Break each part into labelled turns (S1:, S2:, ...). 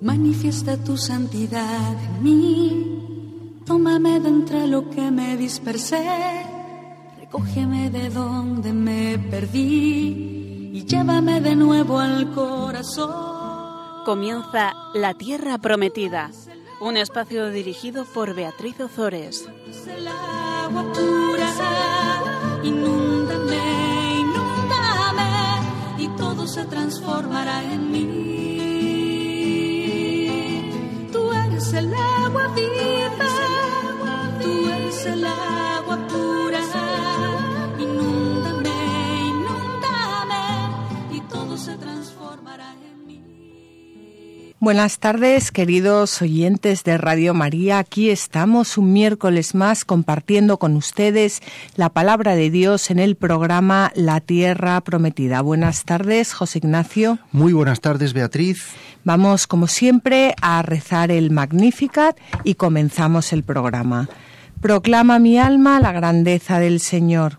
S1: Manifiesta tu santidad en mí, tómame de entre lo que me dispersé, recógeme de donde me perdí y llévame de nuevo al corazón.
S2: Comienza La Tierra Prometida, un espacio dirigido por Beatriz Ozores.
S1: Transformará en mí. Tú eres el agua viva, tú eres el agua
S3: Buenas tardes, queridos oyentes de Radio María. Aquí estamos un miércoles más compartiendo con ustedes la palabra de Dios en el programa La Tierra Prometida. Buenas tardes, José Ignacio.
S4: Muy buenas tardes, Beatriz.
S3: Vamos, como siempre, a rezar el Magnificat y comenzamos el programa. Proclama mi alma la grandeza del Señor,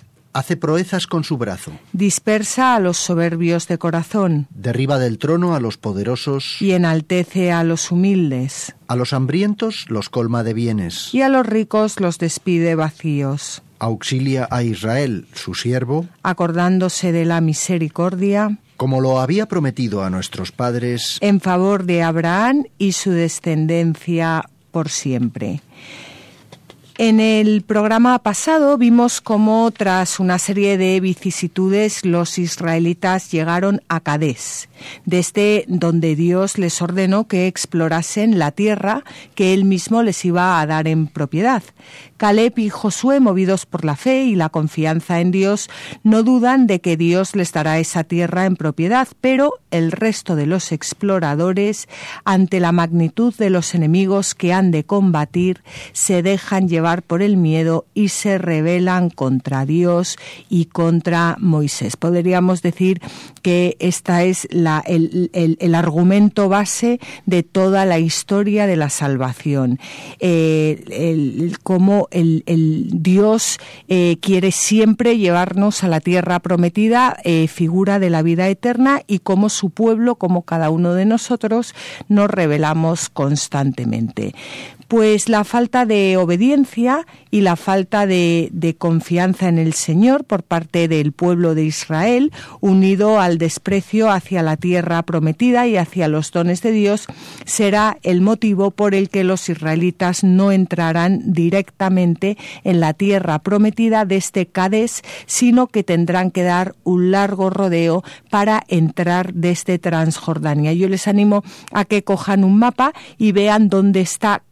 S4: hace proezas con su brazo.
S3: Dispersa a los soberbios de corazón
S4: Derriba del trono a los poderosos.
S3: y enaltece a los humildes,
S4: A los hambrientos los colma de bienes.
S3: y a los ricos los despide vacíos,
S4: Auxilia a Israel, su siervo,
S3: acordándose de la misericordia
S4: como lo había prometido a nuestros padres.
S3: en favor de Abraham y su descendencia por siempre. En el programa pasado vimos cómo tras una serie de vicisitudes los israelitas llegaron a Cadés, desde donde Dios les ordenó que explorasen la tierra que él mismo les iba a dar en propiedad. Caleb y Josué, movidos por la fe y la confianza en Dios, no dudan de que Dios les dará esa tierra en propiedad, pero el resto de los exploradores, ante la magnitud de los enemigos que han de combatir, se dejan llevar por el miedo y se rebelan contra Dios y contra Moisés. Podríamos decir que esta es la, el, el, el, argumento base de toda la historia de la salvación. Eh, el, cómo el, Dios eh, quiere siempre llevarnos a la tierra prometida, eh, figura de la vida eterna, y cómo su pueblo, como cada uno de nosotros, nos rebelamos constantemente pues la falta de obediencia y la falta de, confianza en el Señor por parte del pueblo de Israel, unido al desprecio hacia la tierra prometida y hacia los dones de Dios, será el motivo por el que los israelitas no entrarán directamente en la tierra prometida de este Cades, sino que tendrán que dar un largo rodeo para entrar desde Transjordania. Yo les animo a que cojan un mapa y vean dónde está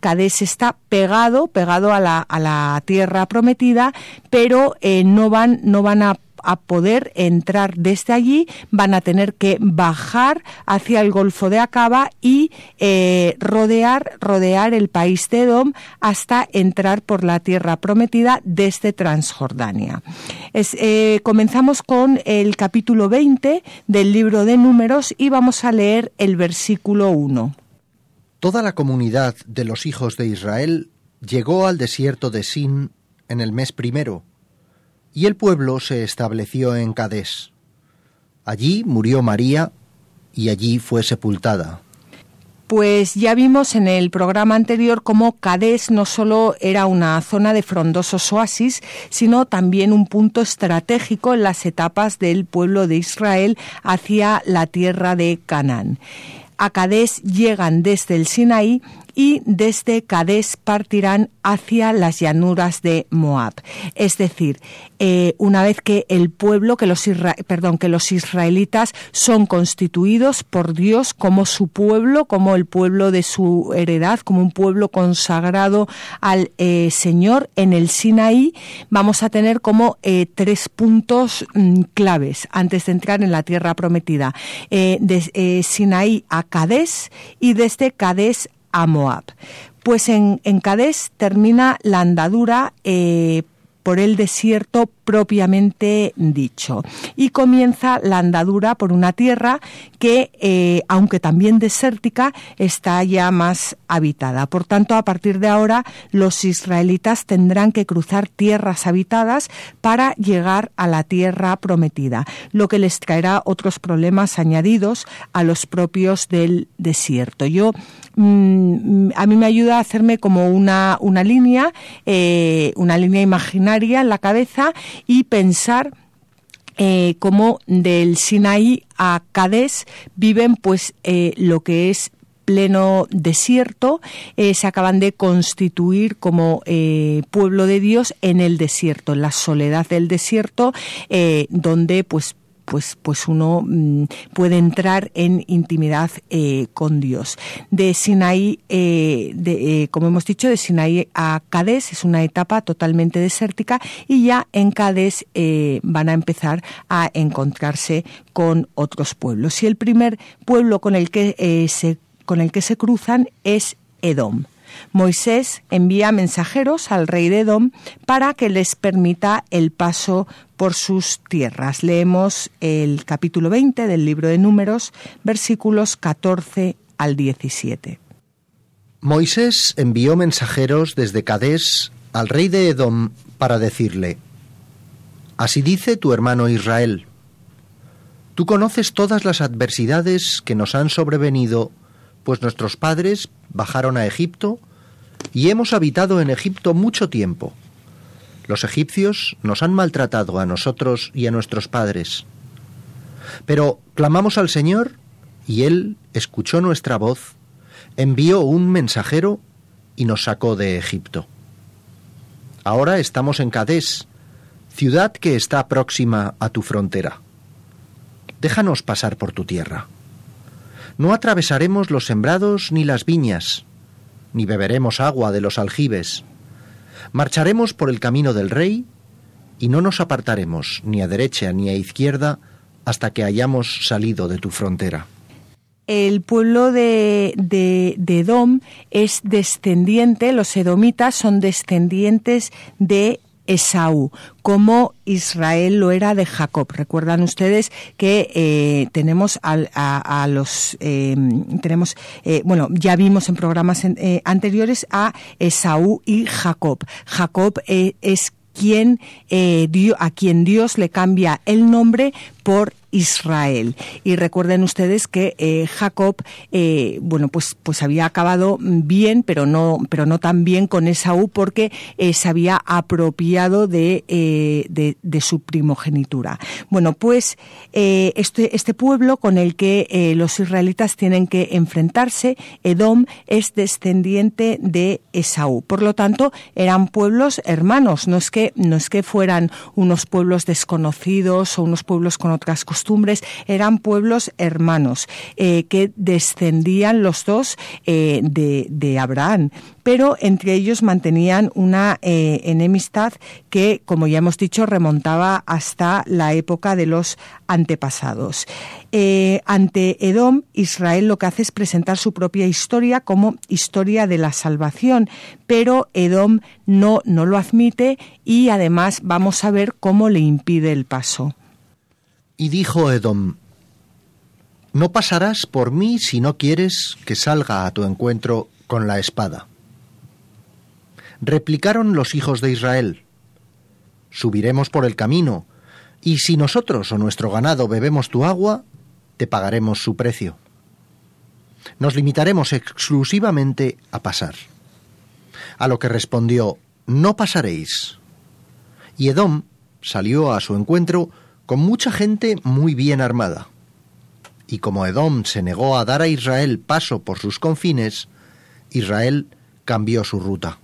S3: Cades está pegado, pegado a la, tierra prometida, pero eh, no van, no van a poder entrar desde allí, van a tener que bajar hacia el Golfo de Acaba y eh, rodear, rodear el país de Edom hasta entrar por la tierra prometida desde Transjordania. Eh, comenzamos con el capítulo 20 del libro de Números y vamos a leer el versículo 1.
S4: Toda la comunidad de los hijos de Israel llegó al desierto de Sin en el mes primero, y el pueblo se estableció en Cadés. Allí murió María y allí fue sepultada.
S3: Pues ya vimos en el programa anterior cómo Cadés no solo era una zona de frondosos oasis, sino también un punto estratégico en las etapas del pueblo de Israel hacia la tierra de Canaán. A llegan desde el Sinaí y desde Cadés partirán hacia las llanuras de Moab. Es decir, eh, una vez que el pueblo, que los, perdón, que los israelitas son constituidos por Dios como su pueblo, como el pueblo de su heredad, como un pueblo consagrado al eh, Señor en el Sinaí, vamos a tener como eh, tres puntos mm, claves antes de entrar en la tierra prometida. de Sinaí a Cadés y desde Cadés a Moab. Pues en, en termina la andadura eh, por el desierto propiamente dicho. Y comienza la andadura por una tierra que, eh, aunque también desértica, está ya más habitada. Por tanto, a partir de ahora, los israelitas tendrán que cruzar tierras habitadas para llegar a la tierra prometida, lo que les traerá otros problemas añadidos a los propios del desierto. Yo mm, a mí me ayuda a hacerme como una, una línea, eh, una línea imaginaria en la cabeza y pensar eh, como del Sinaí a Cades viven pues eh, lo que es pleno desierto, eh, se acaban de constituir como pueblo de Dios en el desierto, en la soledad del desierto, donde pues pues, pues uno mm, puede entrar en intimidad eh, con Dios. De Sinaí, eh, de, eh, como hemos dicho, de Sinaí a Cádiz es una etapa totalmente desértica y ya en Cádiz van a empezar a encontrarse con otros pueblos. Y el primer pueblo con el que con el que se cruzan es Edom. Moisés envía mensajeros al rey de Edom para que les permita el paso por sus tierras. Leemos el capítulo 20 del libro de Números, versículos 14 al 17.
S4: Moisés envió mensajeros desde Cadés al rey de Edom para decirle, Así dice tu hermano Israel, tú conoces todas las adversidades que nos han sobrevenido pues nuestros padres bajaron a Egipto y hemos habitado en Egipto mucho tiempo. Los egipcios nos han maltratado a nosotros y a nuestros padres. Pero clamamos al Señor y Él escuchó nuestra voz, envió un mensajero y nos sacó de Egipto. Ahora estamos en Cadés, ciudad que está próxima a tu frontera. Déjanos pasar por tu tierra. No atravesaremos los sembrados ni las viñas, ni beberemos agua de los aljibes. Marcharemos por el camino del rey y no nos apartaremos ni a derecha ni a izquierda hasta que hayamos salido de tu frontera.
S3: El pueblo de, de, Edom es descendiente, los edomitas son descendientes de Esaú, como Israel lo era de Jacob. Recuerdan ustedes que eh, tenemos a, los em, tenemos eh, bueno ya vimos en programas eh, anteriores a Esaú y Jacob. Jacob es quien dio, a quien Dios le cambia el nombre por Israel. Y recuerden ustedes que eh, Jacob, eh, bueno, pues, pues había acabado bien, pero no, pero no tan bien con Esaú porque eh, se había apropiado de, de, su primogenitura. Bueno, pues este, este pueblo con el que los israelitas tienen que enfrentarse, Edom, es descendiente de Esaú. Por lo tanto, eran pueblos hermanos, no es que, no es que fueran unos pueblos desconocidos o unos pueblos con otras costumbres, eran pueblos hermanos eh, que descendían los dos eh, de, Abraham, pero entre ellos mantenían una eh, enemistad que, como ya hemos dicho, remontaba hasta la época de los antepasados. ante Edom, Israel lo que hace es presentar su propia historia como historia de la salvación, pero Edom no, no lo admite y además vamos a ver cómo le impide el paso.
S4: Y dijo Edom, No pasarás por mí si no quieres que salga a tu encuentro con la espada. Replicaron los hijos de Israel, Subiremos por el camino, y si nosotros o nuestro ganado bebemos tu agua, te pagaremos su precio. Nos limitaremos exclusivamente a pasar. A lo que respondió, No pasaréis. Y Edom salió a su encuentro con mucha gente muy bien armada. Y como Edom se negó a dar a Israel paso por sus confines, Israel cambió su ruta.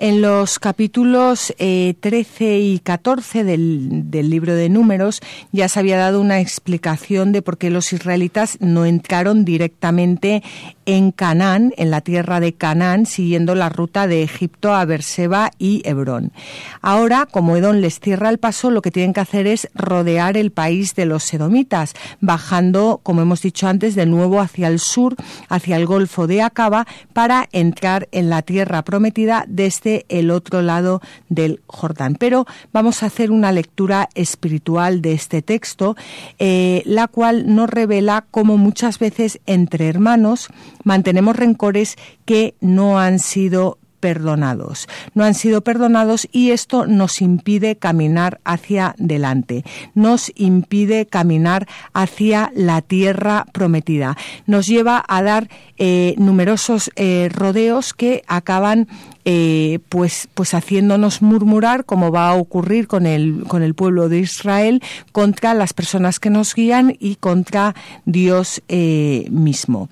S3: En los capítulos 13 eh, y 14 del, del, libro de números ya se había dado una explicación de por qué los israelitas no entraron directamente en Canaán, en la tierra de Canaán, siguiendo la ruta de Egipto a Berseba y Hebrón. Ahora, como Edom les cierra el paso, lo que tienen que hacer es rodear el país de los edomitas, bajando, como hemos dicho antes, de nuevo hacia el sur, hacia el Golfo de Acaba, para entrar en la tierra prometida desde el otro lado del Jordán. Pero vamos a hacer una lectura espiritual de este texto, eh, la cual nos revela cómo muchas veces entre hermanos mantenemos rencores que no han sido perdonados. No han sido perdonados y esto nos impide caminar hacia delante, nos impide caminar hacia la tierra prometida. Nos lleva a dar eh, numerosos eh, rodeos que acaban eh, pues, pues haciéndonos murmurar, como va a ocurrir con el, con el pueblo de Israel, contra las personas que nos guían y contra Dios mismo.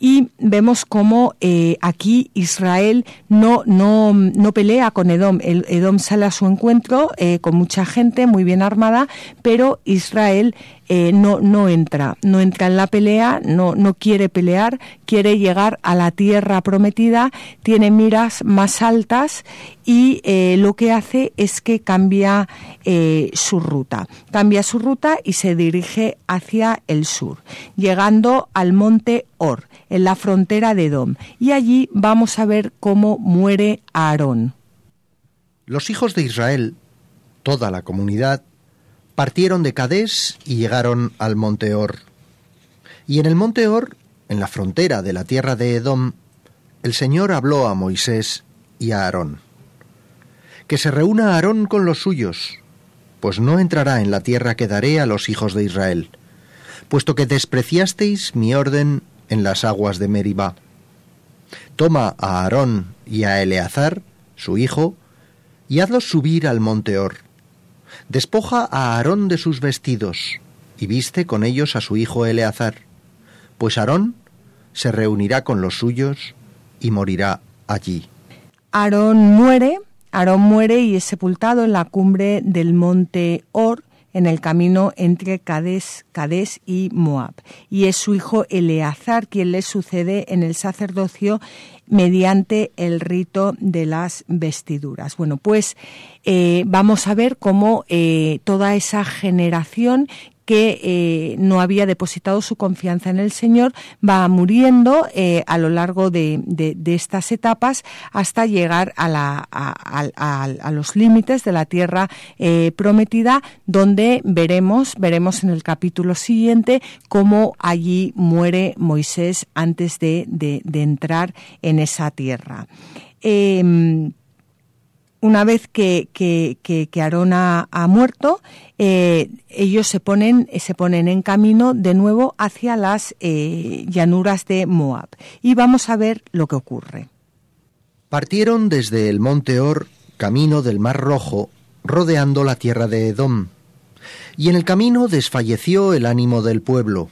S3: Y vemos cómo aquí Israel no, no, no pelea con Edom. El, Edom sale a su encuentro con mucha gente muy bien armada, pero Israel eh, no, no entra, no entra en la pelea, no, no quiere pelear, quiere llegar a la tierra prometida, tiene miras más altas y eh, lo que hace es que cambia eh, su ruta. Cambia su ruta y se dirige hacia el sur, llegando al monte Or, en la frontera de Edom. Y allí vamos a ver cómo muere Aarón.
S4: Los hijos de Israel, toda la comunidad, partieron de Cadés y llegaron al monte Or. Y en el monte Or, en la frontera de la tierra de Edom, el Señor habló a Moisés y a Aarón. Que se reúna Aarón con los suyos, pues no entrará en la tierra que daré a los hijos de Israel, puesto que despreciasteis mi orden en las aguas de Meribá. Toma a Aarón y a Eleazar, su hijo, y hazlos subir al monte Or Despoja a Aarón de sus vestidos y viste con ellos a su hijo Eleazar, pues Aarón se reunirá con los suyos y morirá allí.
S3: Aarón muere, Aarón muere y es sepultado en la cumbre del monte Or, en el camino entre Cades, y Moab. Y es su hijo Eleazar quien le sucede en el sacerdocio mediante el rito de las vestiduras. Bueno, pues eh, vamos a ver cómo eh, toda esa generación que eh, no había depositado su confianza en el Señor va muriendo eh, a lo largo de, estas etapas hasta llegar a, la, a, los límites de la tierra eh, prometida, donde veremos, veremos en el capítulo siguiente cómo allí muere Moisés antes de, entrar en esa tierra. Em, una vez que, que, que, Aarón ha, muerto, eh, ellos se ponen, se ponen en camino de nuevo hacia las eh, llanuras de Moab. Y vamos a ver lo que ocurre.
S4: Partieron desde el monte Or, camino del Mar Rojo, rodeando la tierra de Edom. Y en el camino desfalleció el ánimo del pueblo.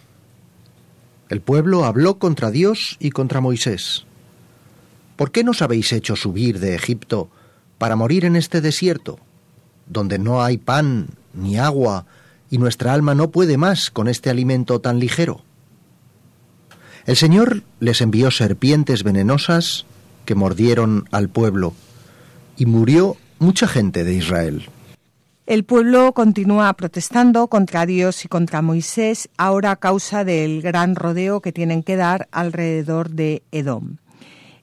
S4: El pueblo habló contra Dios y contra Moisés. ¿Por qué nos habéis hecho subir de Egipto? Para morir en este desierto, donde no hay pan ni agua, y nuestra alma no puede más con este alimento tan ligero. El Señor les envió serpientes venenosas que mordieron al pueblo, y murió mucha gente de Israel.
S3: El pueblo continúa protestando contra Dios y contra Moisés, ahora a causa del gran rodeo que tienen que dar alrededor de Edom.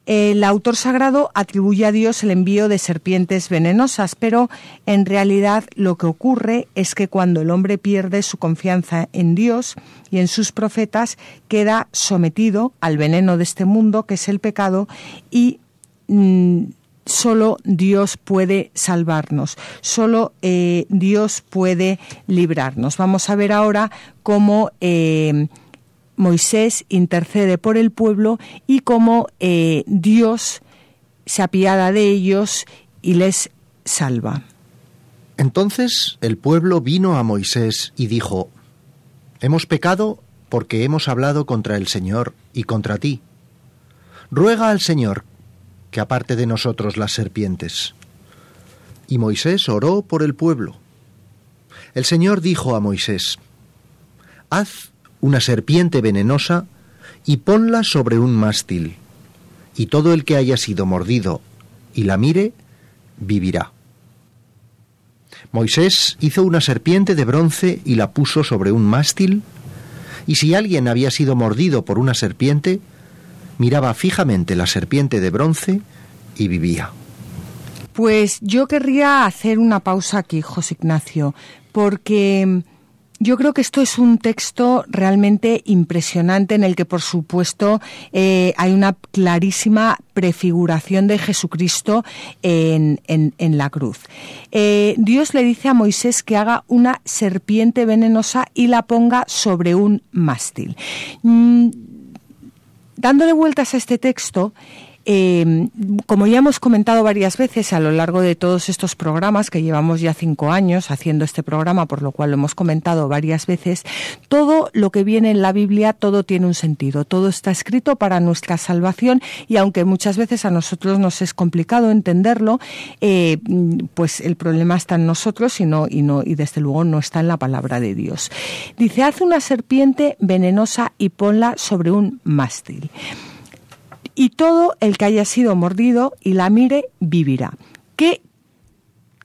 S3: El autor sagrado atribuye a Dios el envío de serpientes venenosas, pero en realidad lo que ocurre es que cuando el hombre pierde su confianza en Dios y en sus profetas, queda sometido al veneno de este mundo, que es el pecado, y mm, solo Dios puede salvarnos, solo eh, Dios puede librarnos. Vamos a ver ahora cómo eh, Moisés intercede por el pueblo y cómo eh, Dios se apiada de ellos y les salva.
S4: Entonces el pueblo vino a Moisés y dijo, Hemos pecado porque hemos hablado contra el Señor y contra ti. Ruega al Señor que aparte de nosotros las serpientes. Y Moisés oró por el pueblo. El Señor dijo a Moisés, Haz una serpiente venenosa y ponla sobre un mástil, y todo el que haya sido mordido y la mire, vivirá. Moisés hizo una serpiente de bronce y la puso sobre un mástil, y si alguien había sido mordido por una serpiente, miraba fijamente la serpiente de bronce y vivía.
S3: Pues yo querría hacer una pausa aquí, José Ignacio, porque yo creo que esto es un texto realmente impresionante en el que, por supuesto, eh, hay una clarísima prefiguración de Jesucristo en, la cruz. Eh, Dios le dice a Moisés que haga una serpiente venenosa y la ponga sobre un mástil. Mm, dándole vueltas a este texto, eh, como ya hemos comentado varias veces a lo largo de todos estos programas, que llevamos ya cinco años haciendo este programa, por lo cual lo hemos comentado varias veces, todo lo que viene en la Biblia, todo tiene un sentido, todo está escrito para nuestra salvación y aunque muchas veces a nosotros nos es complicado entenderlo, eh, pues el problema está en nosotros y, no, y, no, y desde luego no está en la palabra de Dios. Dice, haz una serpiente venenosa y ponla sobre un mástil y todo el que haya sido mordido y la mire vivirá. ¿Qué,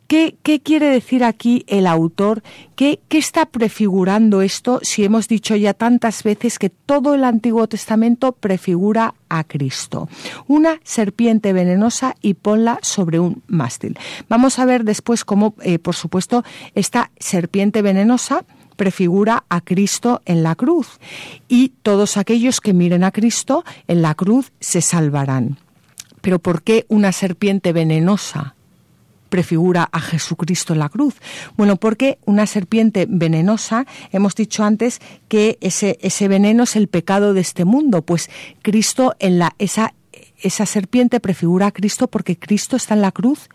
S3: qué, quiere decir aquí el autor? ¿Qué, ¿Qué está prefigurando esto si hemos dicho ya tantas veces que todo el Antiguo Testamento prefigura a Cristo? Una serpiente venenosa y ponla sobre un mástil. Vamos a ver después cómo, eh, por supuesto, esta serpiente venenosa prefigura a Cristo en la cruz y todos aquellos que miren a Cristo en la cruz se salvarán. Pero ¿por qué una serpiente venenosa prefigura a Jesucristo en la cruz? Bueno, porque una serpiente venenosa, hemos dicho antes que ese, ese veneno es el pecado de este mundo, pues Cristo en la esa esa serpiente prefigura a Cristo porque Cristo está en la cruz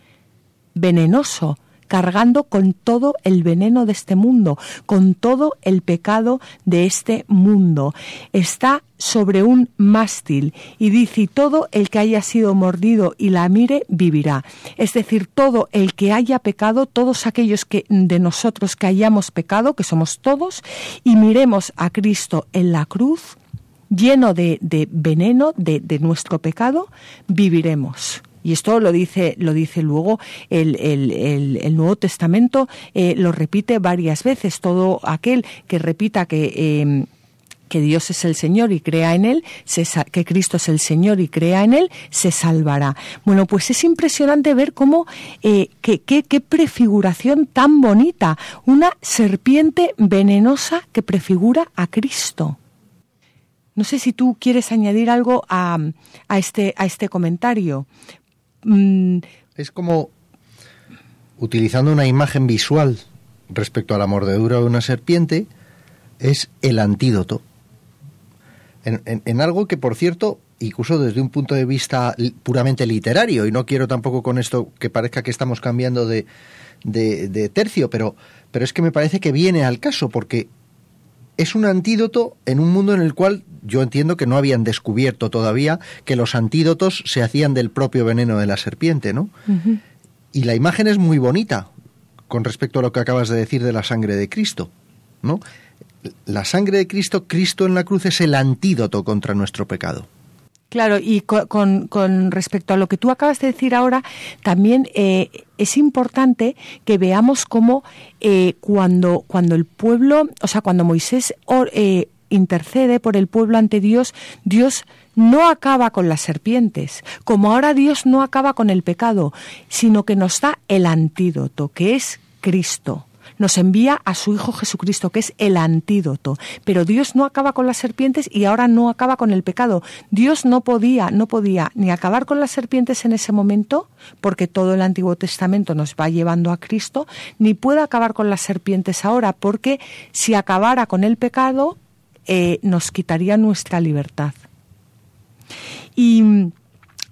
S3: venenoso, cargando con todo el veneno de este mundo, con todo el pecado de este mundo. Está sobre un mástil y dice, todo el que haya sido mordido y la mire vivirá. Es decir, todo el que haya pecado, todos aquellos que de nosotros que hayamos pecado, que somos todos, y miremos a Cristo en la cruz, lleno de, veneno de, de nuestro pecado, viviremos. Y esto lo dice, lo dice luego el, Nuevo Testamento, eh, lo repite varias veces. Todo aquel que repita que em, que Dios es el Señor y crea en Él, que Cristo es el Señor y crea en Él, se salvará. Bueno, pues es impresionante ver cómo, eh, qué, qué, prefiguración tan bonita, una serpiente venenosa que prefigura a Cristo. No sé si tú quieres añadir algo a, a, este, a este comentario.
S4: Es como utilizando una imagen visual respecto a la mordedura de una serpiente, es el antídoto. En, algo que, por cierto, incluso desde un punto de vista puramente literario, y no quiero tampoco con esto que parezca que estamos cambiando de, de tercio, pero, pero es que me parece que viene al caso, porque es un antídoto en un mundo en el cual yo entiendo que no habían descubierto todavía que los antídotos se hacían del propio veneno de la serpiente, ¿no? Y la imagen es muy bonita con respecto a lo que acabas de decir de la sangre de Cristo, ¿no? La sangre de Cristo, Cristo en la cruz es el antídoto contra nuestro pecado.
S3: Claro, y con, respecto a lo que tú acabas de decir ahora, también eh, es importante que veamos cómo eh, cuando, cuando el pueblo, o sea, cuando Moisés eh, intercede por el pueblo ante Dios, Dios no acaba con las serpientes, como ahora Dios no acaba con el pecado, sino que nos da el antídoto, que es Cristo nos envía a su Hijo Jesucristo, que es el antídoto. Pero Dios no acaba con las serpientes y ahora no acaba con el pecado. Dios no podía, no podía ni acabar con las serpientes en ese momento, porque todo el Antiguo Testamento nos va llevando a Cristo, ni puede acabar con las serpientes ahora, porque si acabara con el pecado, eh, nos quitaría nuestra libertad. Y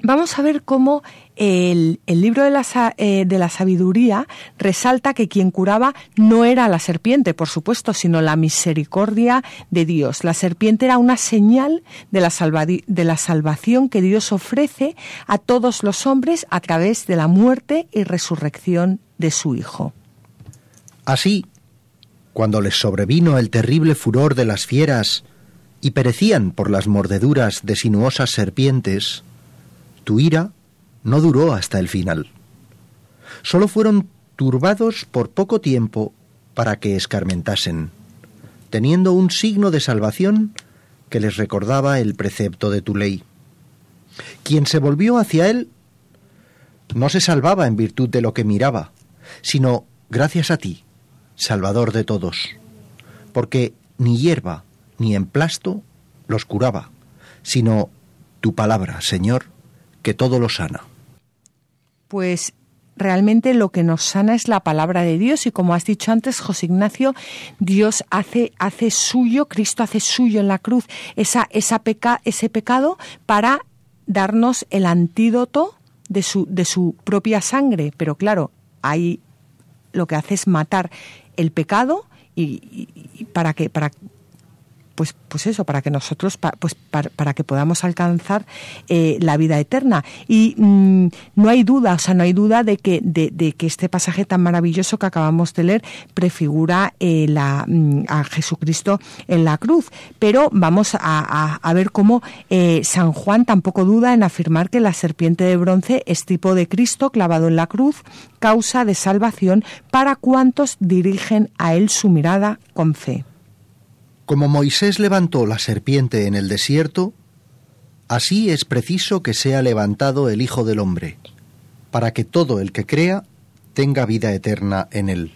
S3: vamos a ver cómo el, libro de la, eh, de la, sabiduría resalta que quien curaba no era la serpiente, por supuesto, sino la misericordia de Dios. La serpiente era una señal de la, de la salvación que Dios ofrece a todos los hombres a través de la muerte y resurrección de su Hijo.
S4: Así, cuando les sobrevino el terrible furor de las fieras y perecían por las mordeduras de sinuosas serpientes, tu ira no duró hasta el final. Solo fueron turbados por poco tiempo para que escarmentasen, teniendo un signo de salvación que les recordaba el precepto de tu ley. Quien se volvió hacia él no se salvaba en virtud de lo que miraba, sino gracias a ti, Salvador de todos, porque ni hierba ni emplasto los curaba, sino tu palabra, Señor, que todo lo sana.
S3: Pues realmente lo que nos sana es la palabra de Dios y como has dicho antes, José Ignacio, Dios hace, hace suyo, Cristo hace suyo en la cruz esa, esa peca, ese pecado para darnos el antídoto de su, de su propia sangre. Pero claro, ahí lo que hace es matar el pecado y, y para que para pues, pues eso, para que nosotros, pues para, que podamos alcanzar eh, la vida eterna. Y mm, no hay duda, o sea, no hay duda de que, de, que este pasaje tan maravilloso que acabamos de leer prefigura eh, mm, a Jesucristo en la cruz. Pero vamos a, ver cómo eh, San Juan tampoco duda en afirmar que la serpiente de bronce es tipo de Cristo clavado en la cruz, causa de salvación para cuantos dirigen a él su mirada con fe.
S4: Como Moisés levantó la serpiente en el desierto, así es preciso que sea levantado el Hijo del Hombre, para que todo el que crea tenga vida eterna en él.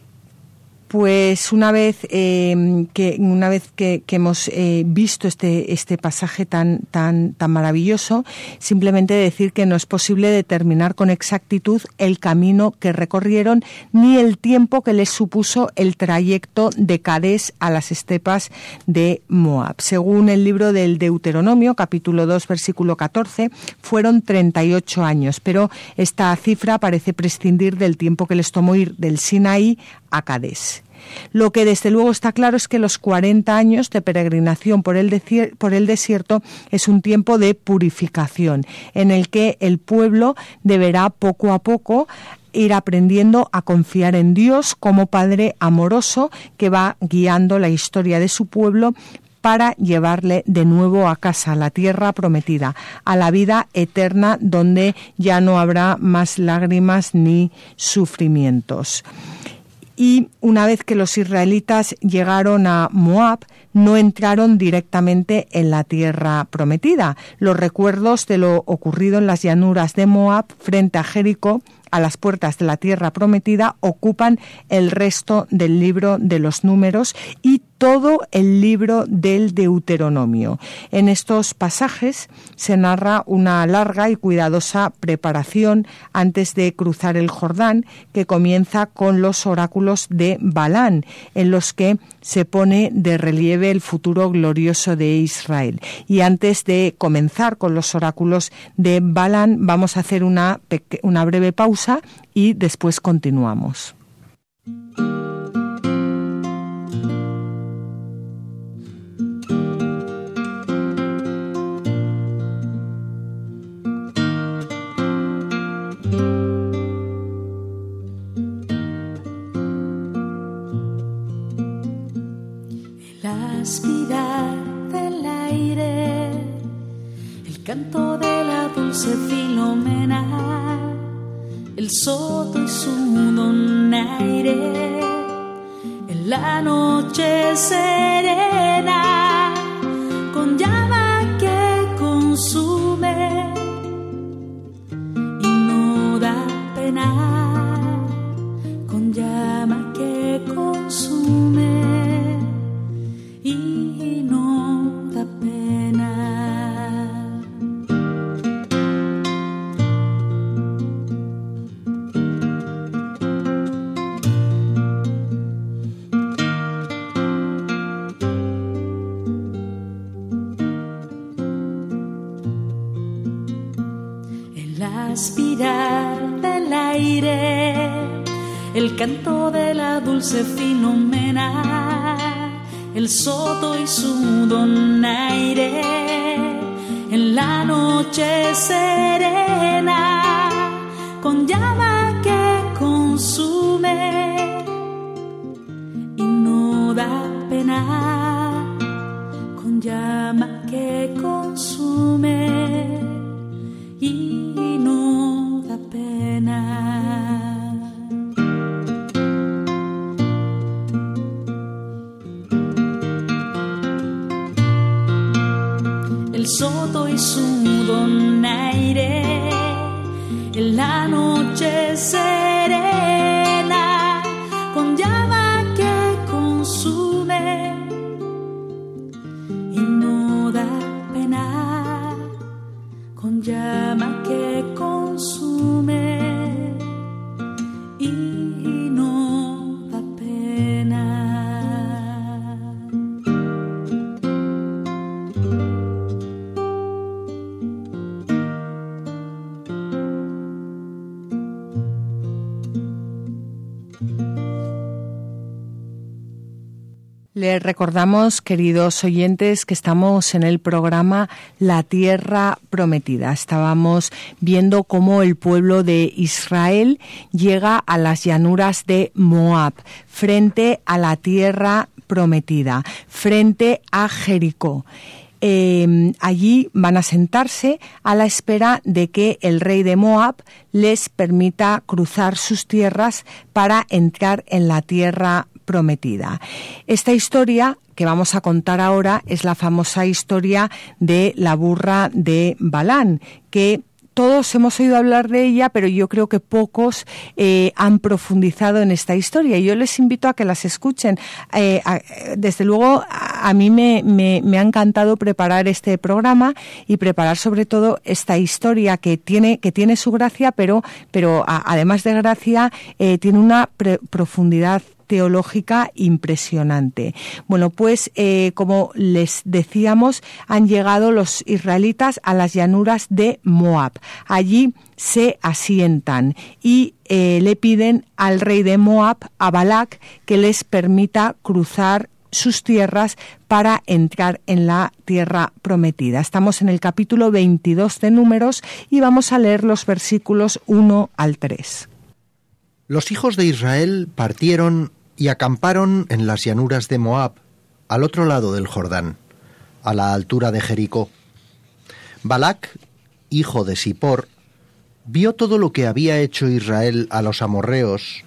S3: Pues una vez eh, que una vez que, hemos eh, visto este este pasaje tan tan tan maravilloso, simplemente decir que no es posible determinar con exactitud el camino que recorrieron ni el tiempo que les supuso el trayecto de Cades a las estepas de Moab. Según el libro del Deuteronomio, capítulo 2, versículo 14, fueron 38 años, pero esta cifra parece prescindir del tiempo que les tomó ir del Sinaí a Cades. Lo que desde luego está claro es que los 40 años de peregrinación por el, por el desierto es un tiempo de purificación en el que el pueblo deberá poco a poco ir aprendiendo a confiar en Dios como Padre amoroso que va guiando la historia de su pueblo para llevarle de nuevo a casa, a la tierra prometida, a la vida eterna donde ya no habrá más lágrimas ni sufrimientos y una vez que los israelitas llegaron a Moab, no entraron directamente en la tierra prometida. Los recuerdos de lo ocurrido en las llanuras de Moab frente a Jericó a las puertas de la tierra prometida ocupan el resto del libro de los números y todo el libro del Deuteronomio. En estos pasajes se narra una larga y cuidadosa preparación antes de cruzar el Jordán, que comienza con los oráculos de Balán, en los que se pone de relieve el futuro glorioso de Israel. Y antes de comenzar con los oráculos de Balán, vamos a hacer una, una breve pausa y después continuamos.
S1: Aspirar del aire, el canto de la dulce filomena, el soto y su donaire, en la noche serena, filomena, el soto y su con llama que consume
S3: recordamos, queridos oyentes, que estamos en el programa La Tierra Prometida. Estábamos viendo cómo el pueblo de Israel llega a las llanuras de Moab, frente a la Tierra Prometida, frente a Jericó. Em, allí van a sentarse a la espera de que el rey de Moab les permita cruzar sus tierras para entrar en la tierra prometida. Esta historia que vamos a contar ahora es la famosa historia de la burra de Balán, que todos hemos oído hablar de ella, pero yo creo que pocos eh, han profundizado en esta historia. Yo les invito a que las escuchen. Eh, desde luego, a, mí me, ha encantado preparar este programa y preparar sobre todo esta historia que tiene, que tiene su gracia, pero, pero además de gracia, eh, tiene una profundidad teológica impresionante. Bueno, pues eh, como les decíamos, han llegado los israelitas a las llanuras de Moab. Allí se asientan y eh, le piden al rey de Moab, a Balak, que les permita cruzar sus tierras para entrar en la tierra prometida. Estamos en el capítulo 22 de Números y vamos a leer los versículos 1 al 3.
S4: Los hijos de Israel partieron y acamparon en las llanuras de Moab, al otro lado del Jordán, a la altura de Jericó. Balac, hijo de Sipor, vio todo lo que había hecho Israel a los amorreos,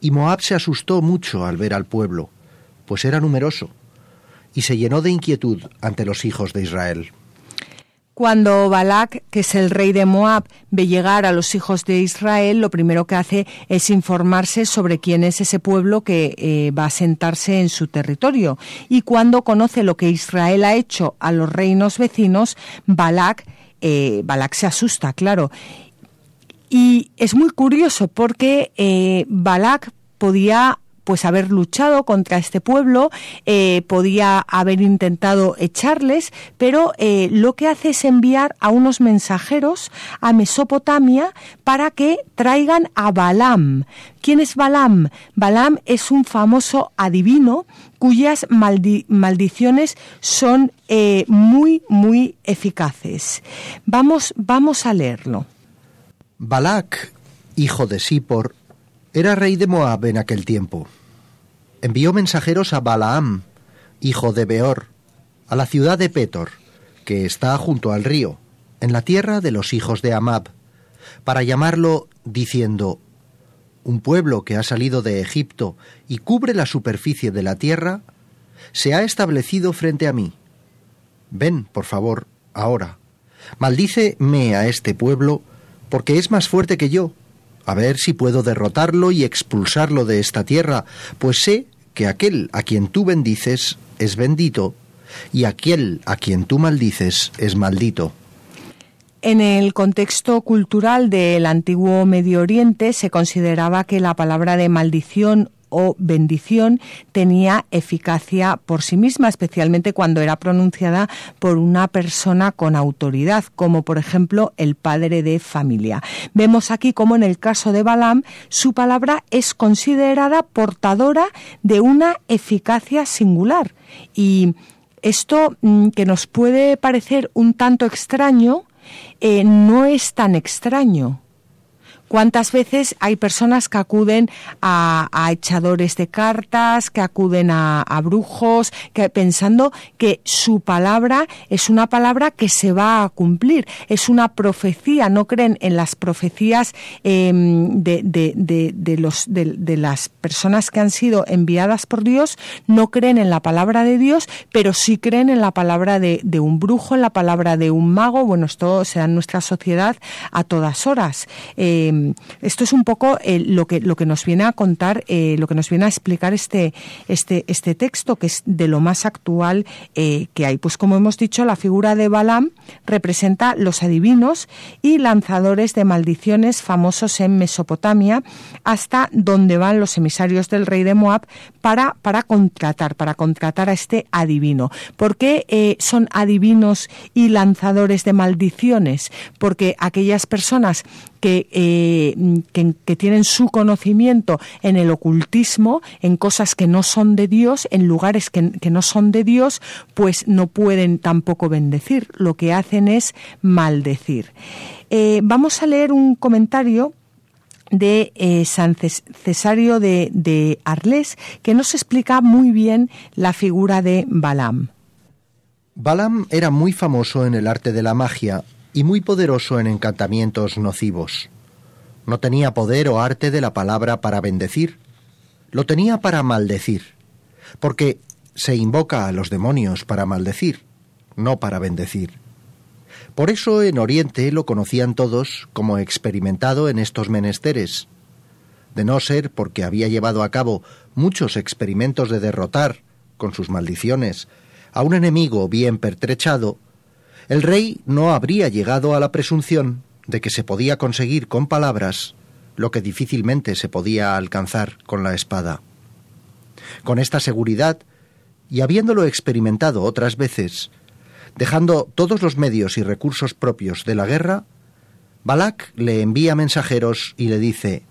S4: y Moab se asustó mucho al ver al pueblo, pues era numeroso, y se llenó de inquietud ante los hijos de Israel.
S3: Cuando Balak, que es el rey de Moab, ve llegar a los hijos de Israel, lo primero que hace es informarse sobre quién es ese pueblo que eh, va a sentarse en su territorio. Y cuando conoce lo que Israel ha hecho a los reinos vecinos, Balak, eh, Balak se asusta, claro. Y es muy curioso porque eh, Balak podía pues haber luchado contra este pueblo, eh, podía haber intentado echarles, pero eh, lo que hace es enviar a unos mensajeros a Mesopotamia para que traigan a Balaam. ¿Quién es Balaam? Balaam es un famoso adivino cuyas maldiciones son eh, muy, muy eficaces. Vamos, vamos a leerlo.
S4: Balak, hijo de Sipor, era rey de Moab en aquel tiempo. Envió mensajeros a Balaam, hijo de Beor, a la ciudad de Petor, que está junto al río, en la tierra de los hijos de Amab, para llamarlo diciendo, un pueblo que ha salido de Egipto y cubre la superficie de la tierra, se ha establecido frente a mí. Ven, por favor, ahora. Maldíceme a este pueblo, porque es más fuerte que yo a ver si puedo derrotarlo y expulsarlo de esta tierra, pues sé que aquel a quien tú bendices es bendito, y aquel a quien tú maldices es maldito.
S3: En el contexto cultural del antiguo Medio Oriente se consideraba que la palabra de maldición o bendición tenía eficacia por sí misma, especialmente cuando era pronunciada por una persona con autoridad, como por ejemplo el padre de familia. Vemos aquí como en el caso de Balaam, su palabra es considerada portadora de una eficacia singular. Y esto mm, que nos puede parecer un tanto extraño, eh, no es tan extraño ¿Cuántas veces hay personas que acuden a, echadores de cartas, que acuden a, brujos, que pensando que su palabra es una palabra que se va a cumplir, es una profecía, no creen en las profecías em, de, de, los, de las personas que han sido enviadas por Dios, no creen en la palabra de Dios, pero sí creen en la palabra de, un brujo, en la palabra de un mago. Bueno, esto se da en nuestra sociedad a todas horas. Em, esto es un poco eh, lo, que, lo que nos viene a contar, eh, lo que nos viene a explicar este, este, este texto, que es de lo más actual eh, que hay. Pues como hemos dicho, la figura de Balaam representa los adivinos y lanzadores de maldiciones famosos en Mesopotamia, hasta donde van los emisarios del rey de Moab para, para contratar, para contratar a este adivino. ¿Por qué eh, son adivinos y lanzadores de maldiciones? Porque aquellas personas que, eh, que, tienen su conocimiento en el ocultismo, en cosas que no son de Dios, en lugares que, no son de Dios, pues no pueden tampoco bendecir. Lo que hacen es maldecir. Eh, vamos a leer un comentario de eh, San Cesario de, de, Arles, que nos explica muy bien la figura de Balaam.
S4: Balaam era muy famoso en el arte de la magia y muy poderoso en encantamientos nocivos. No tenía poder o arte de la palabra para bendecir, lo tenía para maldecir, porque se invoca a los demonios para maldecir, no para bendecir. Por eso en Oriente lo conocían todos como experimentado en estos menesteres. De no ser porque había llevado a cabo muchos experimentos de derrotar, con sus maldiciones, a un enemigo bien pertrechado, el rey no habría llegado a la presunción de que se podía conseguir con palabras lo que difícilmente se podía alcanzar con la espada. Con esta seguridad, y habiéndolo experimentado otras veces, Dejando todos los medios y recursos propios de la guerra, Balak le envía mensajeros y le dice,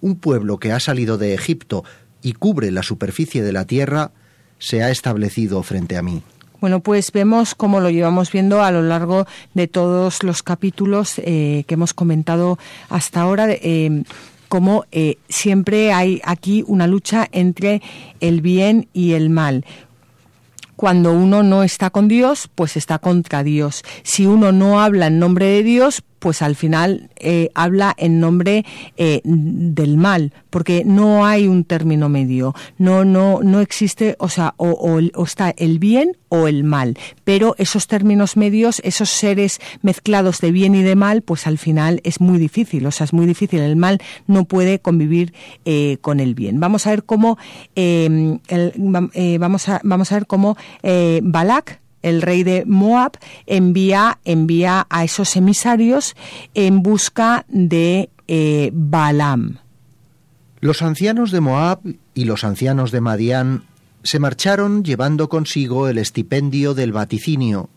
S4: Un pueblo que ha salido de Egipto y cubre la superficie de la tierra, se ha establecido frente a mí.
S3: Bueno, pues vemos cómo lo llevamos viendo a lo largo de todos los capítulos eh, que hemos comentado hasta ahora. Eh, como eh, siempre hay aquí una lucha entre el bien y el mal cuando uno no está con Dios, pues está contra Dios. Si uno no habla en nombre de Dios, pues al final eh, habla en nombre eh, del mal, porque no hay un término medio, no, no, no existe, o sea, o, está el bien o el mal, pero esos términos medios, esos seres mezclados de bien y de mal, pues al final es muy difícil, o sea, es muy difícil, el mal no puede convivir eh, con el bien. Vamos a ver cómo, vamos, a, vamos a ver cómo Balak, el rey de Moab envía, envía a esos emisarios en busca de eh, Balaam.
S4: Los ancianos de Moab y los ancianos de Madián se marcharon llevando consigo el estipendio del vaticinio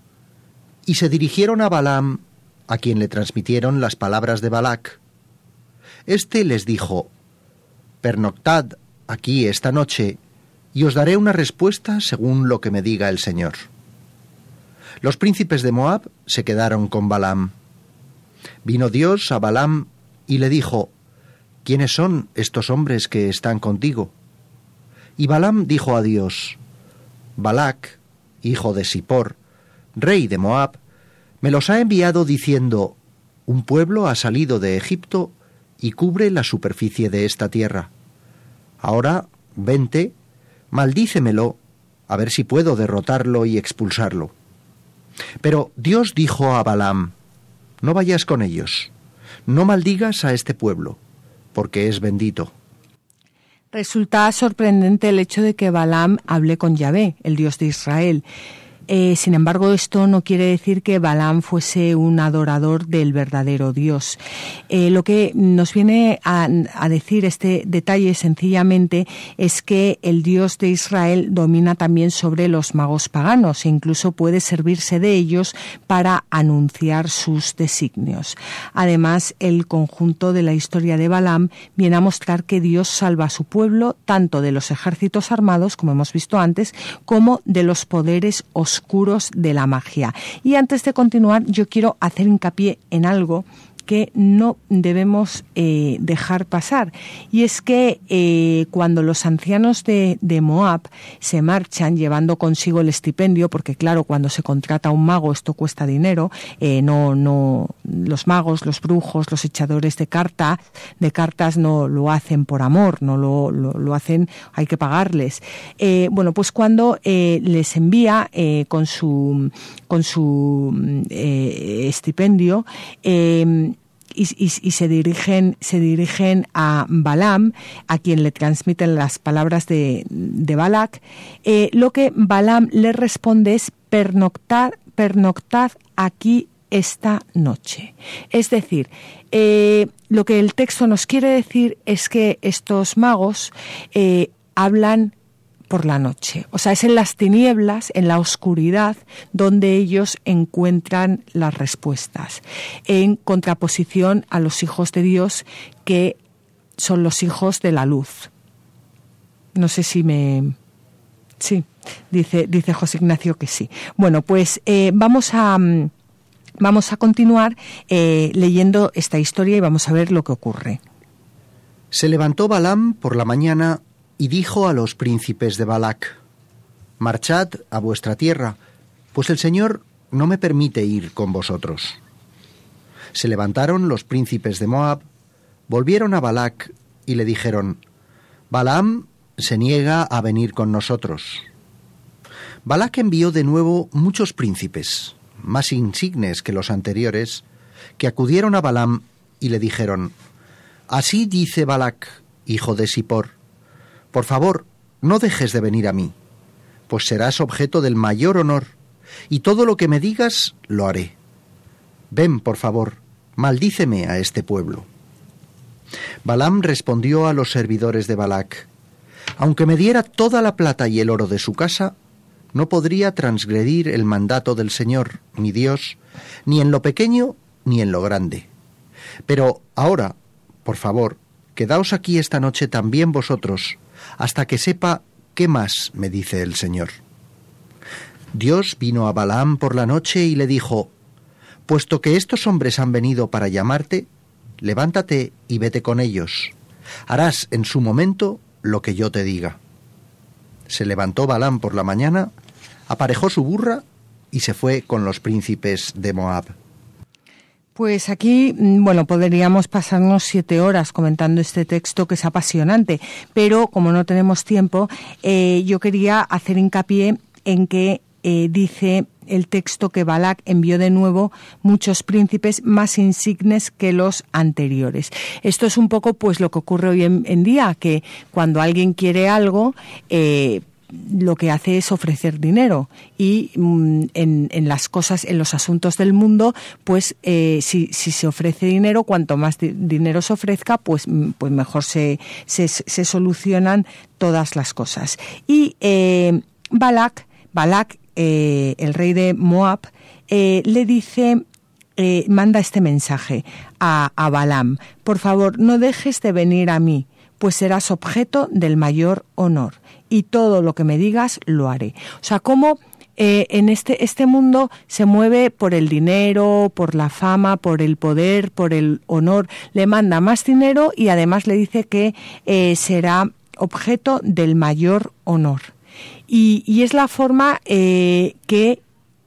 S4: y se dirigieron a Balaam, a quien le transmitieron las palabras de Balac. Este les dijo, Pernoctad aquí esta noche y os daré una respuesta según lo que me diga el Señor. Los príncipes de Moab se quedaron con Balaam. Vino Dios a Balaam y le dijo, ¿quiénes son estos hombres que están contigo? Y Balaam dijo a Dios, Balac, hijo de Sipor, rey de Moab, me los ha enviado diciendo, un pueblo ha salido de Egipto y cubre la superficie de esta tierra. Ahora, vente, maldícemelo, a ver si puedo derrotarlo y expulsarlo. Pero Dios dijo a Balaam, no vayas con ellos, no maldigas a este pueblo, porque es bendito.
S3: Resulta sorprendente el hecho de que Balaam hable con Yahvé, el Dios de Israel. Eh, sin embargo, esto no quiere decir que Balaam fuese un adorador del verdadero Dios. Eh, lo que nos viene a, decir este detalle sencillamente es que el Dios de Israel domina también sobre los magos paganos e incluso puede servirse de ellos para anunciar sus designios. Además, el conjunto de la historia de Balaam viene a mostrar que Dios salva a su pueblo tanto de los ejércitos armados, como hemos visto antes, como de los poderes oscuros de la magia. Y antes de continuar, yo quiero hacer hincapié en algo que no debemos eh, dejar pasar. Y es que eh, cuando los ancianos de, Moab se marchan llevando consigo el estipendio, porque claro, cuando se contrata un mago esto cuesta dinero, eh, no, no, los magos, los brujos, los echadores de de cartas no lo hacen por amor, no lo, lo, hacen, hay que pagarles. bueno, pues cuando les envía con su con su estipendio, y, se dirigen se dirigen a Balaam, a quien le transmiten las palabras de, de Balak, eh, lo que Balaam le responde es pernoctad, pernoctad aquí esta noche. Es decir, eh, lo que el texto nos quiere decir es que estos magos eh, hablan por la noche. O sea, es en las tinieblas, en la oscuridad, donde ellos encuentran las respuestas, en contraposición a los hijos de Dios que son los hijos de la luz. No sé si me... Sí, dice, dice José Ignacio que sí. Bueno, pues eh, vamos a... Mm, vamos a continuar eh, leyendo esta historia y vamos a ver lo que ocurre.
S4: Se levantó Balaam por la mañana y dijo a los príncipes de Balac, Marchad a vuestra tierra, pues el Señor no me permite ir con vosotros. Se levantaron los príncipes de Moab, volvieron a Balac y le dijeron, Balaam se niega a venir con nosotros. Balac envió de nuevo muchos príncipes, más insignes que los anteriores, que acudieron a Balaam y le dijeron, Así dice Balac, hijo de Sipor, por favor, no dejes de venir a mí, pues serás objeto del mayor honor, y todo lo que me digas lo haré. Ven, por favor, maldíceme a este pueblo. Balaam respondió a los servidores de Balac, aunque me diera toda la plata y el oro de su casa, no podría transgredir el mandato del Señor, mi Dios, ni en lo pequeño ni en lo grande. Pero ahora, por favor, quedaos aquí esta noche también vosotros, hasta que sepa qué más me dice el Señor. Dios vino a Balaam por la noche y le dijo, Puesto que estos hombres han venido para llamarte, levántate y vete con ellos. Harás en su momento lo que yo te diga. Se levantó Balaam por la mañana, aparejó su burra y se fue con los príncipes de Moab.
S3: Pues aquí, mm, bueno, podríamos pasarnos siete horas comentando este texto que es apasionante, pero como no tenemos tiempo, eh, yo quería hacer hincapié en que eh, dice el texto que Balak envió de nuevo muchos príncipes más insignes que los anteriores. Esto es un poco pues lo que ocurre hoy en, día, que cuando alguien quiere algo, eh, lo que hace es ofrecer dinero y mm, en, las cosas, en los asuntos del mundo, pues eh, si, se ofrece dinero, cuanto más dinero se ofrezca, pues, mm, pues mejor se, se, solucionan todas las cosas. Y eh, Balak, Balak eh, el rey de Moab, le dice manda este mensaje a, a. Por favor, no dejes de venir a mí, pues serás objeto del mayor honor y todo lo que me digas lo haré. O sea, cómo eh, en este, este mundo se mueve por el dinero, por la fama, por el poder, por el honor. Le manda más dinero y además le dice que eh, será objeto del mayor honor. Y, es la forma eh, que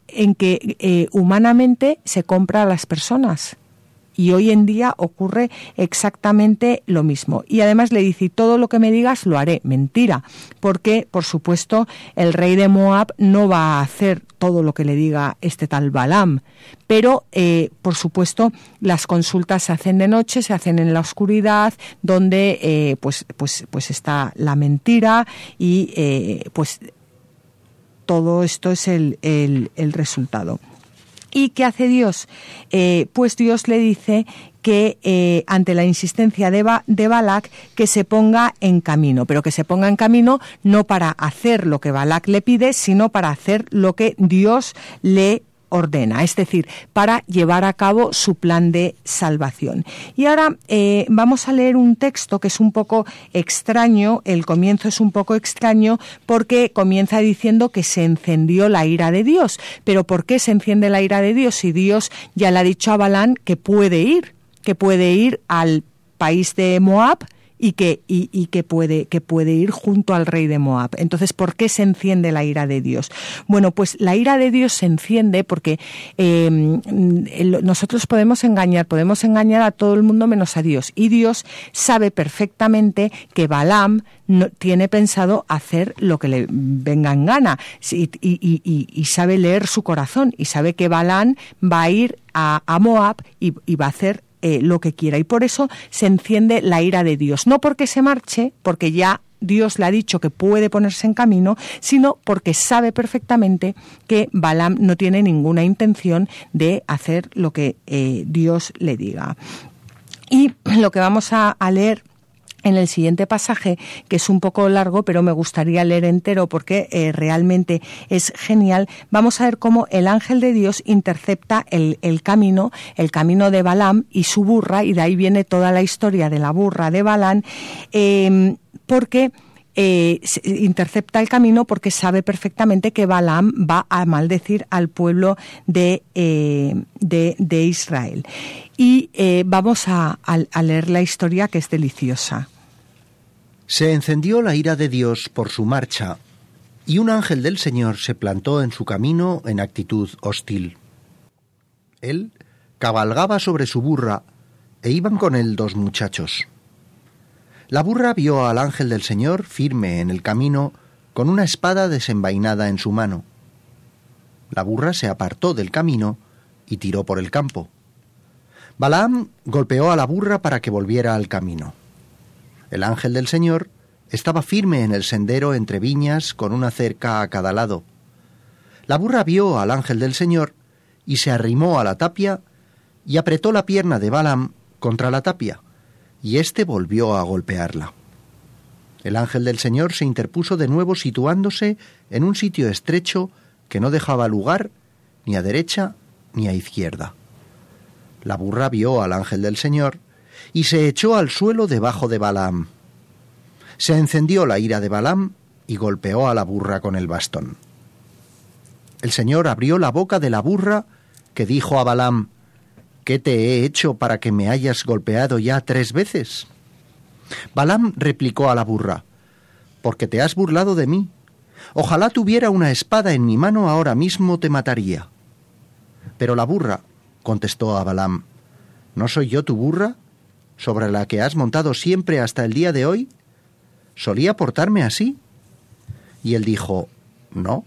S3: en que humanamente se compra a las personas. Y hoy en día ocurre exactamente lo mismo. Y además le dice, todo lo que me digas lo haré. Mentira, porque por supuesto el rey de Moab no va a hacer todo lo que le diga este tal Balaam. Pero, eh, por supuesto, las consultas se hacen de noche, se hacen en la oscuridad, donde eh, pues, pues, pues está la mentira y eh, pues todo esto es el, el, el resultado. ¿Y qué hace Dios? Eh, pues Dios le dice que eh, ante la insistencia de, de Balak que se ponga en camino, pero que se ponga en camino no para hacer lo que Balak le pide, sino para hacer lo que Dios le ordena, es decir, para llevar a cabo su plan de salvación. Y ahora eh, vamos a leer un texto que es un poco extraño, el comienzo es un poco extraño porque comienza diciendo que se encendió la ira de Dios. Pero ¿por qué se enciende la ira de Dios si Dios ya le ha dicho a Balán que puede ir? que puede ir al país de Moab, y que, y, que, puede, que puede ir junto al rey de Moab. Entonces, ¿por qué se enciende la ira de Dios? Bueno, pues la ira de Dios se enciende porque em, nosotros podemos engañar, podemos engañar a todo el mundo menos a Dios. Y Dios sabe perfectamente que Balaam no, tiene pensado hacer lo que le venga en gana y, y, sabe leer su corazón y sabe que Balaam va a ir a, Moab y, va a hacer eh, lo que quiera. Y por eso se enciende la ira de Dios. No porque se marche, porque ya Dios le ha dicho que puede ponerse en camino, sino porque sabe perfectamente que Balaam no tiene ninguna intención de hacer lo que eh, Dios le diga. Y lo que vamos a leer en el siguiente pasaje, que es un poco largo, pero me gustaría leer entero porque eh, realmente es genial, vamos a ver cómo el ángel de Dios intercepta el, camino, el camino de Balaam y su burra, y de ahí viene toda la historia de la burra de Balaam, em, porque... Eh, intercepta el camino porque sabe perfectamente que Balaam va a maldecir al pueblo de, eh, de, Israel. Y vamos a leer la historia que es deliciosa.
S4: Se encendió la ira de Dios por su marcha, y un ángel del Señor se plantó en su camino en actitud hostil. Él cabalgaba sobre su burra, e iban con él dos muchachos. La burra vio al ángel del Señor firme en el camino, con una espada desenvainada en su mano. La burra se apartó del camino y tiró por el campo. Balaam golpeó a la burra para que volviera al camino. El ángel del Señor estaba firme en el sendero entre viñas con una cerca a cada lado. La burra vio al ángel del Señor y se arrimó a la tapia y apretó la pierna de Balaam contra la tapia, y éste volvió a golpearla. El ángel del Señor se interpuso de nuevo situándose en un sitio estrecho que no dejaba lugar ni a derecha ni a izquierda. La burra vio al ángel del Señor y se echó al suelo debajo de Balaam. Se encendió la ira de Balaam y golpeó a la burra con el bastón. El Señor abrió la boca de la burra que dijo a Balaam, ¿Qué te he hecho para que me hayas golpeado ya tres veces? Balaam replicó a la burra, Porque te has burlado de mí. Ojalá tuviera una espada en mi mano ahora mismo te mataría. Pero la burra contestó a Balaam, ¿no soy yo tu burra? sobre la que has montado siempre hasta el día de hoy? ¿Solía portarme así? Y él dijo, No.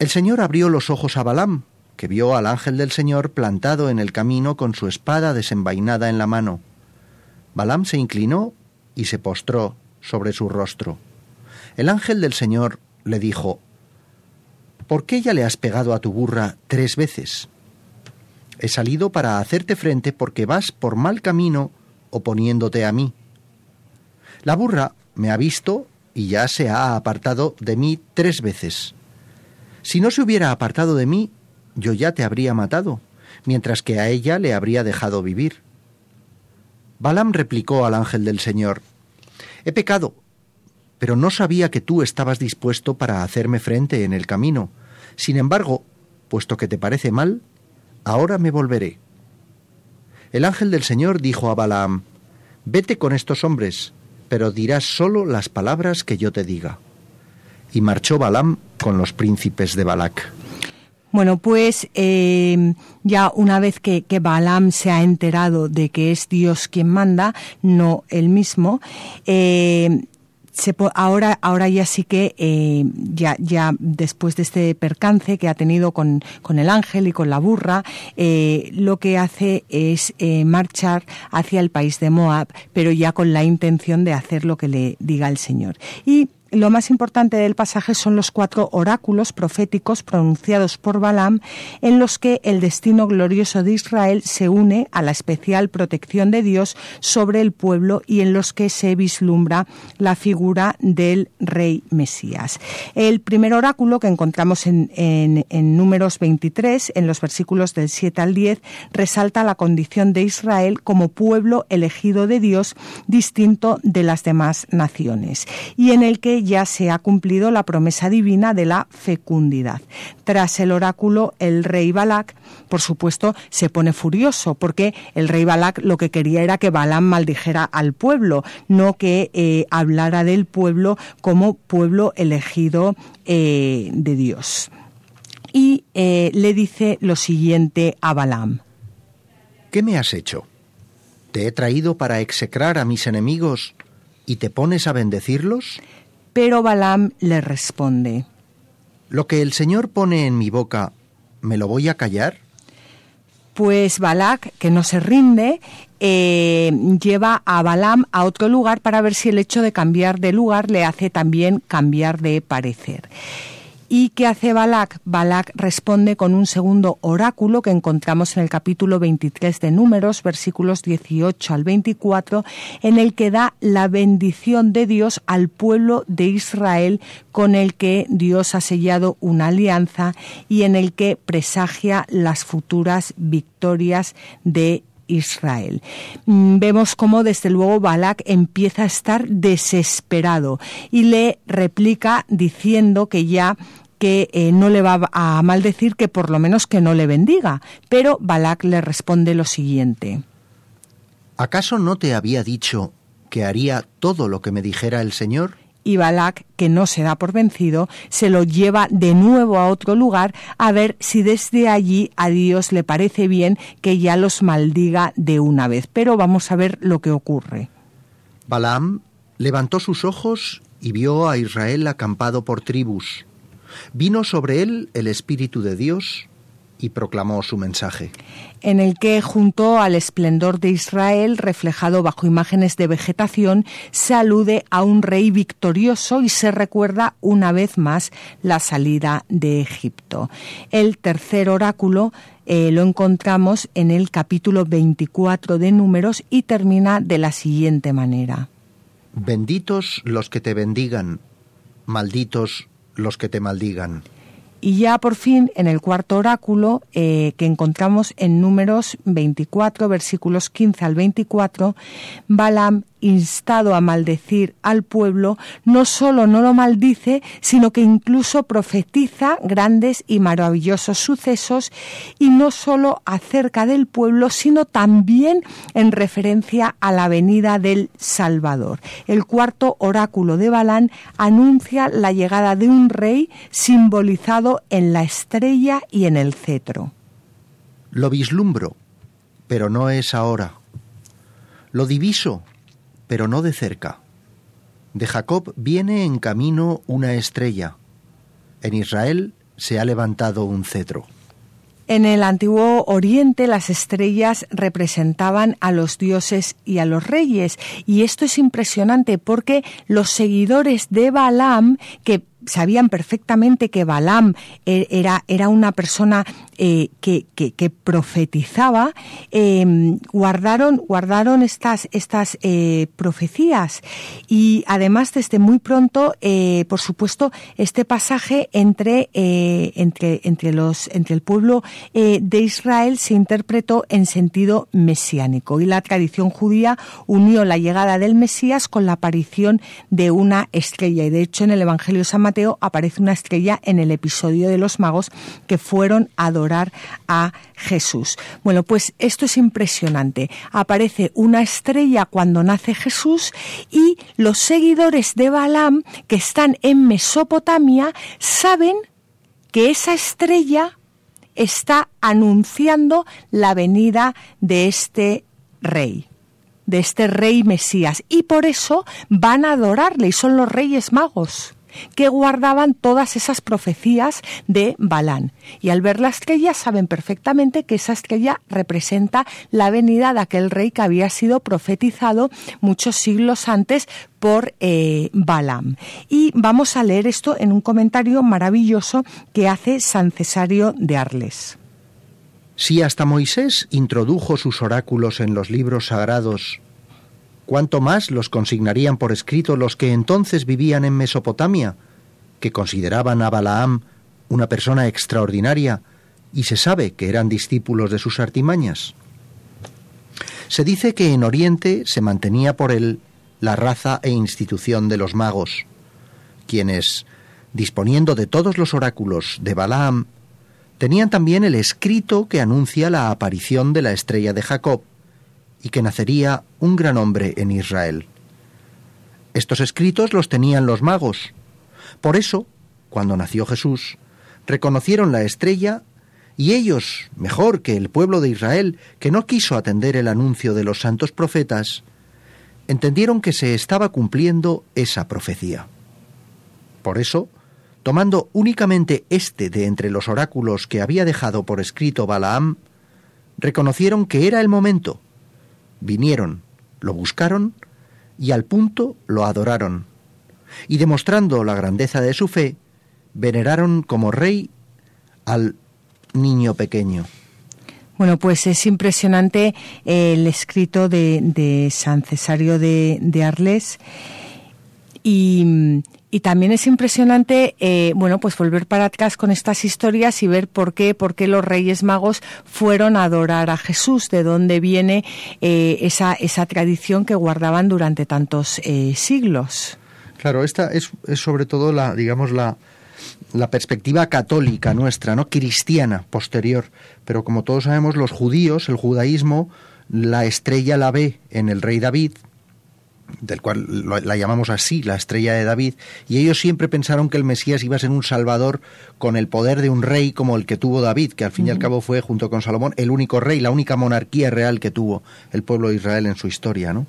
S4: El Señor abrió los ojos a Balaam, que vio al ángel del Señor plantado en el camino con su espada desenvainada en la mano. Balaam se inclinó y se postró sobre su rostro. El ángel del Señor le dijo, ¿Por qué ya le has pegado a tu burra tres veces? He salido para hacerte frente porque vas por mal camino oponiéndote a mí. La burra me ha visto y ya se ha apartado de mí tres veces. Si no se hubiera apartado de mí, yo ya te habría matado, mientras que a ella le habría dejado vivir. Balaam replicó al ángel del Señor, He pecado, pero no sabía que tú estabas dispuesto para hacerme frente en el camino. Sin embargo, puesto que te parece mal, ahora me volveré. El ángel del Señor dijo a Balaam, Vete con estos hombres, pero dirás solo las palabras que yo te diga. Y marchó Balaam con los príncipes de Balac.
S3: Bueno, pues eh, ya una vez que, que, Balaam se ha enterado de que es Dios quien manda, no él mismo, eh, ahora, ahora ya sí que, eh, ya, ya después de este percance que ha tenido con, con el ángel y con la burra, eh, lo que hace es eh, marchar hacia el país de Moab, pero ya con la intención de hacer lo que le diga el Señor. Y lo más importante del pasaje son los cuatro oráculos proféticos pronunciados por Balaam, en los que el destino glorioso de Israel se une a la especial protección de Dios sobre el pueblo y en los que se vislumbra la figura del rey Mesías. El primer oráculo que encontramos en, números 23, en los versículos del 7 al 10, resalta la condición de Israel como pueblo elegido de Dios distinto de las demás naciones y en el que ya se ha cumplido la promesa divina de la fecundidad. Tras el oráculo, el rey Balak, por supuesto, se pone furioso porque el rey Balak lo que quería era que Balaam maldijera al pueblo, no que eh, hablara del pueblo como pueblo elegido eh, de Dios. Y eh, le dice lo siguiente a Balaam.
S4: ¿Qué me has hecho? ¿Te he traído para execrar a mis enemigos y te pones a bendecirlos?
S3: Pero Balaam le responde,
S4: ¿Lo que el Señor pone en mi boca, me lo voy a callar?
S3: Pues Balak, que no se rinde, eh, lleva a Balaam a otro lugar para ver si el hecho de cambiar de lugar le hace también cambiar de parecer. ¿Y qué hace Balak? Balak responde con un segundo oráculo que encontramos en el capítulo 23 de Números, versículos 18 al 24, en el que da la bendición de Dios al pueblo de Israel con el que Dios ha sellado una alianza y en el que presagia las futuras victorias de Israel. Mm, vemos cómo desde luego Balak empieza a estar desesperado y le replica diciendo que ya que eh, no le va a maldecir, que por lo menos que no le bendiga. Pero Balak le responde lo siguiente.
S4: ¿Acaso no te había dicho que haría todo lo que me dijera el Señor?
S3: Y Balak, que no se da por vencido, se lo lleva de nuevo a otro lugar a ver si desde allí a Dios le parece bien que ya los maldiga de una vez. Pero vamos a ver lo que ocurre.
S4: Balaam levantó sus ojos y vio a Israel acampado por tribus. Vino sobre él el Espíritu de Dios y proclamó su mensaje.
S3: En el que, junto al esplendor de Israel, reflejado bajo imágenes de vegetación, se alude a un rey victorioso y se recuerda una vez más la salida de Egipto. El tercer oráculo eh, lo encontramos en el capítulo 24 de Números y termina de la siguiente manera.
S4: Benditos los que te bendigan, malditos los que te maldigan.
S3: Y ya por fin, en el cuarto oráculo, eh, que encontramos en números 24, versículos 15 al 24, Balaam instado a maldecir al pueblo, no solo no lo maldice, sino que incluso profetiza grandes y maravillosos sucesos y no solo acerca del pueblo, sino también en referencia a la venida del Salvador. El cuarto oráculo de Balán anuncia la llegada de un rey simbolizado en la estrella y en el cetro.
S4: Lo vislumbro, pero no es ahora. Lo diviso, pero no de cerca. De Jacob viene en camino una estrella. En Israel se ha levantado un cetro.
S3: En el antiguo Oriente las estrellas representaban a los dioses y a los reyes y esto es impresionante porque los seguidores de Balaam que sabían perfectamente que Balaam e-, era, era una persona eh, que, que, profetizaba, em, guardaron, guardaron estas, estas eh, profecías. Y además, desde muy pronto, eh, por supuesto, este pasaje entre, entre, entre, los, entre el pueblo de Israel se interpretó en sentido mesiánico. Y la tradición judía unió la llegada del Mesías con la aparición de una estrella. Y de hecho, en el Evangelio de San Mateo aparece una estrella en el episodio de los magos que fueron a adorar a Jesús. Bueno, pues esto es impresionante. Aparece una estrella cuando nace Jesús y los seguidores de Balaam que están en Mesopotamia saben que esa estrella está anunciando la venida de este rey de este rey Mesías y por eso van a adorarle y son los reyes magos que guardaban todas esas profecías de Balán. Y al ver la estrella saben perfectamente que esa estrella representa la venida de aquel rey que había sido profetizado muchos siglos antes por eh, Balaam. Y vamos a leer esto en un comentario maravilloso que hace San Cesario de Arles.
S4: Si hasta Moisés introdujo sus oráculos en los libros sagrados cuánto más los consignarían por escrito los que entonces vivían en Mesopotamia, que consideraban a Balaam una persona extraordinaria y se sabe que eran discípulos de sus artimañas. Se dice que en Oriente se mantenía por él la raza e institución de los magos, quienes, disponiendo de todos los oráculos de Balaam, tenían también el escrito que anuncia la aparición de la estrella de Jacob y que nacería un gran hombre en Israel. Estos escritos los tenían los magos. Por eso, cuando nació Jesús, reconocieron la estrella y ellos, mejor que el pueblo de Israel, que no quiso atender el anuncio de los santos profetas, entendieron que se estaba cumpliendo esa profecía. Por eso, tomando únicamente este de entre los oráculos que había dejado por escrito Balaam, reconocieron que era el momento. Vinieron, lo buscaron y al punto lo adoraron. Y demostrando la grandeza de su fe, veneraron como rey al niño pequeño.
S3: Bueno, pues es impresionante el escrito de, San Cesario de, de Arles y, y también es impresionante, eh, bueno, pues volver para atrás con estas historias y ver por qué, por qué los Reyes Magos fueron a adorar a Jesús, de dónde viene eh, esa, esa tradición que guardaban durante tantos eh, siglos.
S4: Claro, esta es, es, sobre todo la, digamos, la, la perspectiva católica nuestra, no cristiana posterior. Pero como todos sabemos, los judíos, el judaísmo, la estrella la ve en el rey David, del cual la llamamos así, la estrella de David, y ellos siempre pensaron que el Mesías iba a ser un salvador con el poder de un rey como el que tuvo David, que al fin y al cabo fue, junto con Salomón, el único rey, la única monarquía real que tuvo el pueblo de Israel en su historia, ¿no?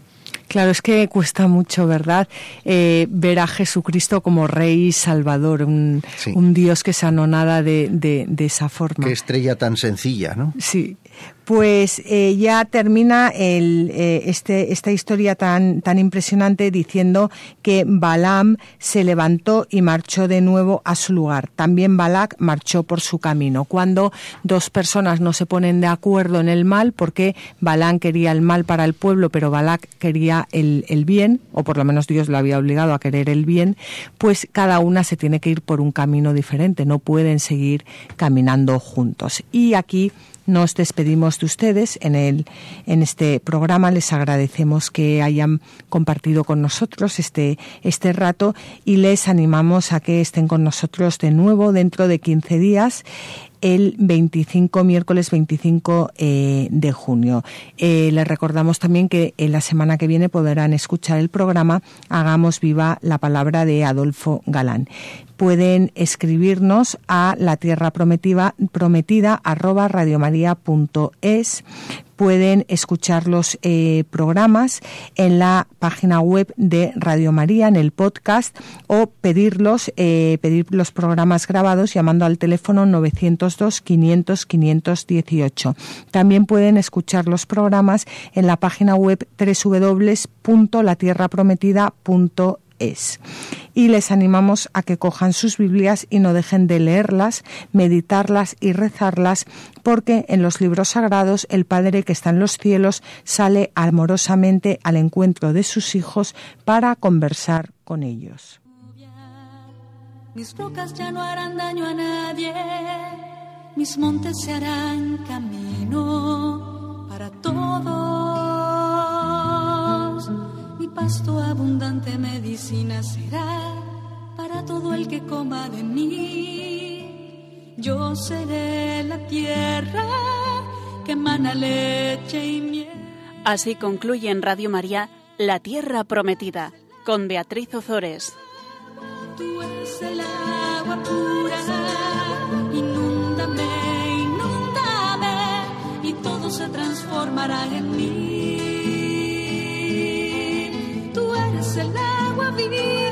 S3: Claro, es que cuesta mucho, ¿verdad? Eh, ver a Jesucristo como Rey y Salvador, un, Dios que se anonada de, de, de esa forma.
S4: Qué estrella tan sencilla, ¿no?
S3: Sí pues eh, ya termina eh, este, esta historia tan, tan impresionante diciendo que Balaam se levantó y marchó de nuevo a su lugar. También Balak marchó por su camino. Cuando dos personas no se ponen de acuerdo en el mal, porque Balaam quería el mal para el pueblo, pero Balak quería el, el bien, o por lo menos Dios lo había obligado a querer el bien, pues cada una se tiene que ir por un camino diferente, no pueden seguir caminando juntos. Y aquí nos despedimos de ustedes en, el, en este programa. Les agradecemos que hayan compartido con nosotros este, este rato y les animamos a que estén con nosotros de nuevo dentro de 15 días el 25, miércoles 25 eh, de junio. Eh, les recordamos también que en la semana que viene podrán escuchar el programa Hagamos viva la palabra de Adolfo Galán. Pueden escribirnos a la tierra prometida, prometida arroba radiomaria.es pueden escuchar los eh, programas en la página web de Radio María, en el podcast, o pedirlos, eh, pedir los programas grabados llamando al teléfono 902 500 518. También pueden escuchar los programas en la página web www.latierraprometida.es es. Y les animamos a que cojan sus Biblias y no dejen de leerlas, meditarlas y rezarlas, porque en los libros sagrados el Padre que está en los cielos sale amorosamente al encuentro de sus hijos para conversar con ellos.
S1: Mis rocas ya no harán daño a nadie, mis montes se harán camino para todos pasto abundante medicina será para todo el que coma de mí. Yo seré la tierra que emana leche y miel.
S2: Así concluye en Radio María La Tierra Prometida con Beatriz Ozores.
S1: Tú eres el agua pura, inúndame, inúndame, y todo se transformará en el agua vivir.